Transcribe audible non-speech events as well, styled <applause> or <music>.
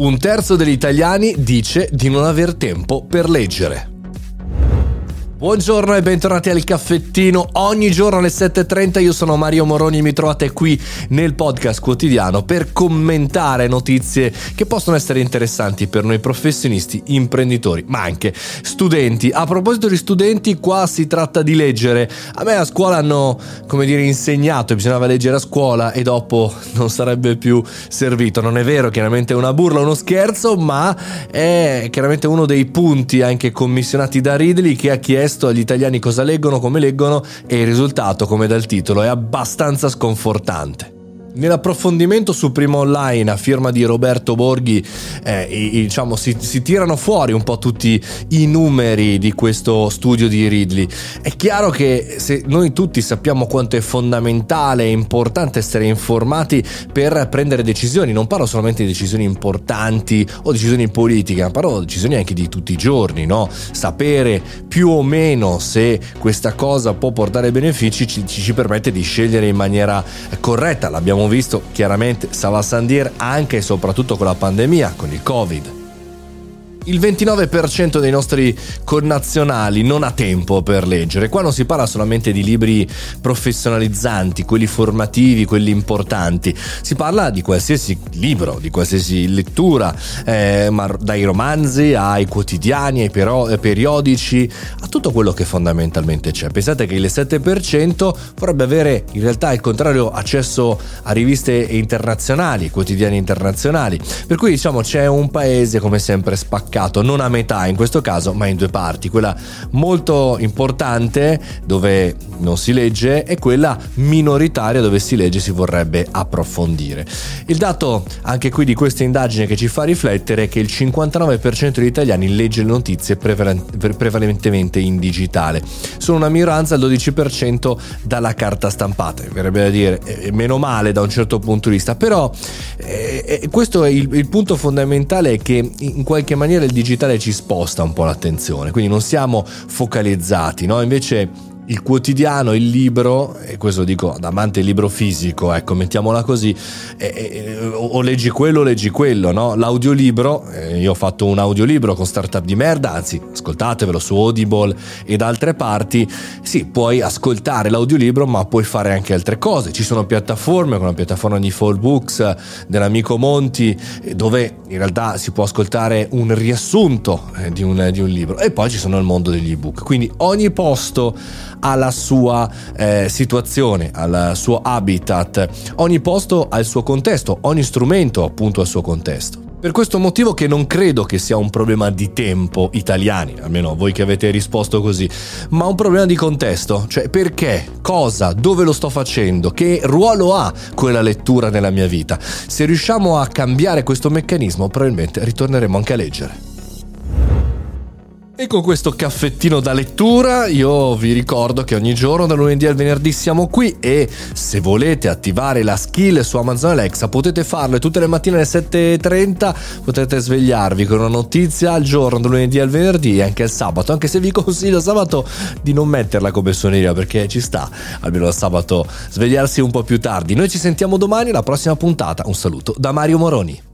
Un terzo degli italiani dice di non aver tempo per leggere. Buongiorno e bentornati al caffettino. Ogni giorno alle 7.30 io sono Mario Moroni e mi trovate qui nel podcast quotidiano per commentare notizie che possono essere interessanti per noi professionisti, imprenditori, ma anche studenti. A proposito di studenti, qua si tratta di leggere. A me a scuola hanno, come dire, insegnato bisognava leggere a scuola e dopo <laughs> non sarebbe più servito. Non è vero, chiaramente è una burla, uno scherzo, ma è chiaramente uno dei punti anche commissionati da Ridley che ha chiesto chiesto agli italiani cosa leggono, come leggono e il risultato, come dal titolo, è abbastanza sconfortante. Nell'approfondimento su Prima Online a firma di Roberto Borghi eh, diciamo, si, si, tirano fuori un po' tutti i numeri di questo studio di Ridley. È chiaro che se noi tutti sappiamo quanto è fondamentale e importante essere informati per prendere decisioni, non parlo solamente di decisioni importanti o decisioni politiche, ma parlo di decisioni anche di tutti i giorni, no? sapere più o meno se questa cosa può portare benefici ci, ci permette di scegliere in maniera corretta. L'abbiamo abbiamo visto chiaramente Sava Sandir anche e soprattutto con la pandemia, con il Covid. Il 29% dei nostri connazionali non ha tempo per leggere. Qua non si parla solamente di libri professionalizzanti, quelli formativi, quelli importanti. Si parla di qualsiasi libro, di qualsiasi lettura, eh, dai romanzi ai quotidiani, ai eh, periodici, a tutto quello che fondamentalmente c'è. Pensate che il 7% vorrebbe avere in realtà al contrario accesso a riviste internazionali, quotidiani internazionali. Per cui diciamo c'è un paese come sempre spaccato spaccato non a metà in questo caso, ma in due parti. Quella molto importante dove non si legge e quella minoritaria dove si legge e si vorrebbe approfondire. Il dato anche qui di questa indagine che ci fa riflettere è che il 59% degli italiani legge le notizie prevalentemente in digitale. Sono una minoranza, il 12% dalla carta stampata. Verrebbe da dire eh, meno male da un certo punto di vista, però eh, eh questo è il, il punto fondamentale è che in qualche maniera il digitale ci sposta un po' l'attenzione, quindi non siamo focalizzati, no? Invece il quotidiano, il libro, e questo dico da amante libro fisico, ecco, mettiamola così, e, e, o leggi quello o leggi quello, no? L'audiolibro, eh, io ho fatto un audiolibro con startup di merda, anzi, ascoltatevelo su Audible e da altre parti, sì, puoi ascoltare l'audiolibro, ma puoi fare anche altre cose. Ci sono piattaforme, come la piattaforma di Fall Books dell'amico Monti, dove in realtà si può ascoltare un riassunto eh, di un, di un libro, e poi ci sono il mondo degli ebook. Quindi ogni posto alla sua eh, situazione, al suo habitat. Ogni posto ha il suo contesto, ogni strumento appunto ha il suo contesto. Per questo motivo che non credo che sia un problema di tempo italiani, almeno voi che avete risposto così, ma un problema di contesto, cioè perché, cosa, dove lo sto facendo, che ruolo ha quella lettura nella mia vita. Se riusciamo a cambiare questo meccanismo probabilmente ritorneremo anche a leggere. E con questo caffettino da lettura io vi ricordo che ogni giorno dal lunedì al venerdì siamo qui e se volete attivare la skill su Amazon Alexa potete farlo e tutte le mattine alle 7.30 potete svegliarvi con una notizia al giorno dal lunedì al venerdì e anche il sabato, anche se vi consiglio sabato di non metterla come suoneria perché ci sta almeno il sabato svegliarsi un po' più tardi. Noi ci sentiamo domani alla prossima puntata. Un saluto da Mario Moroni.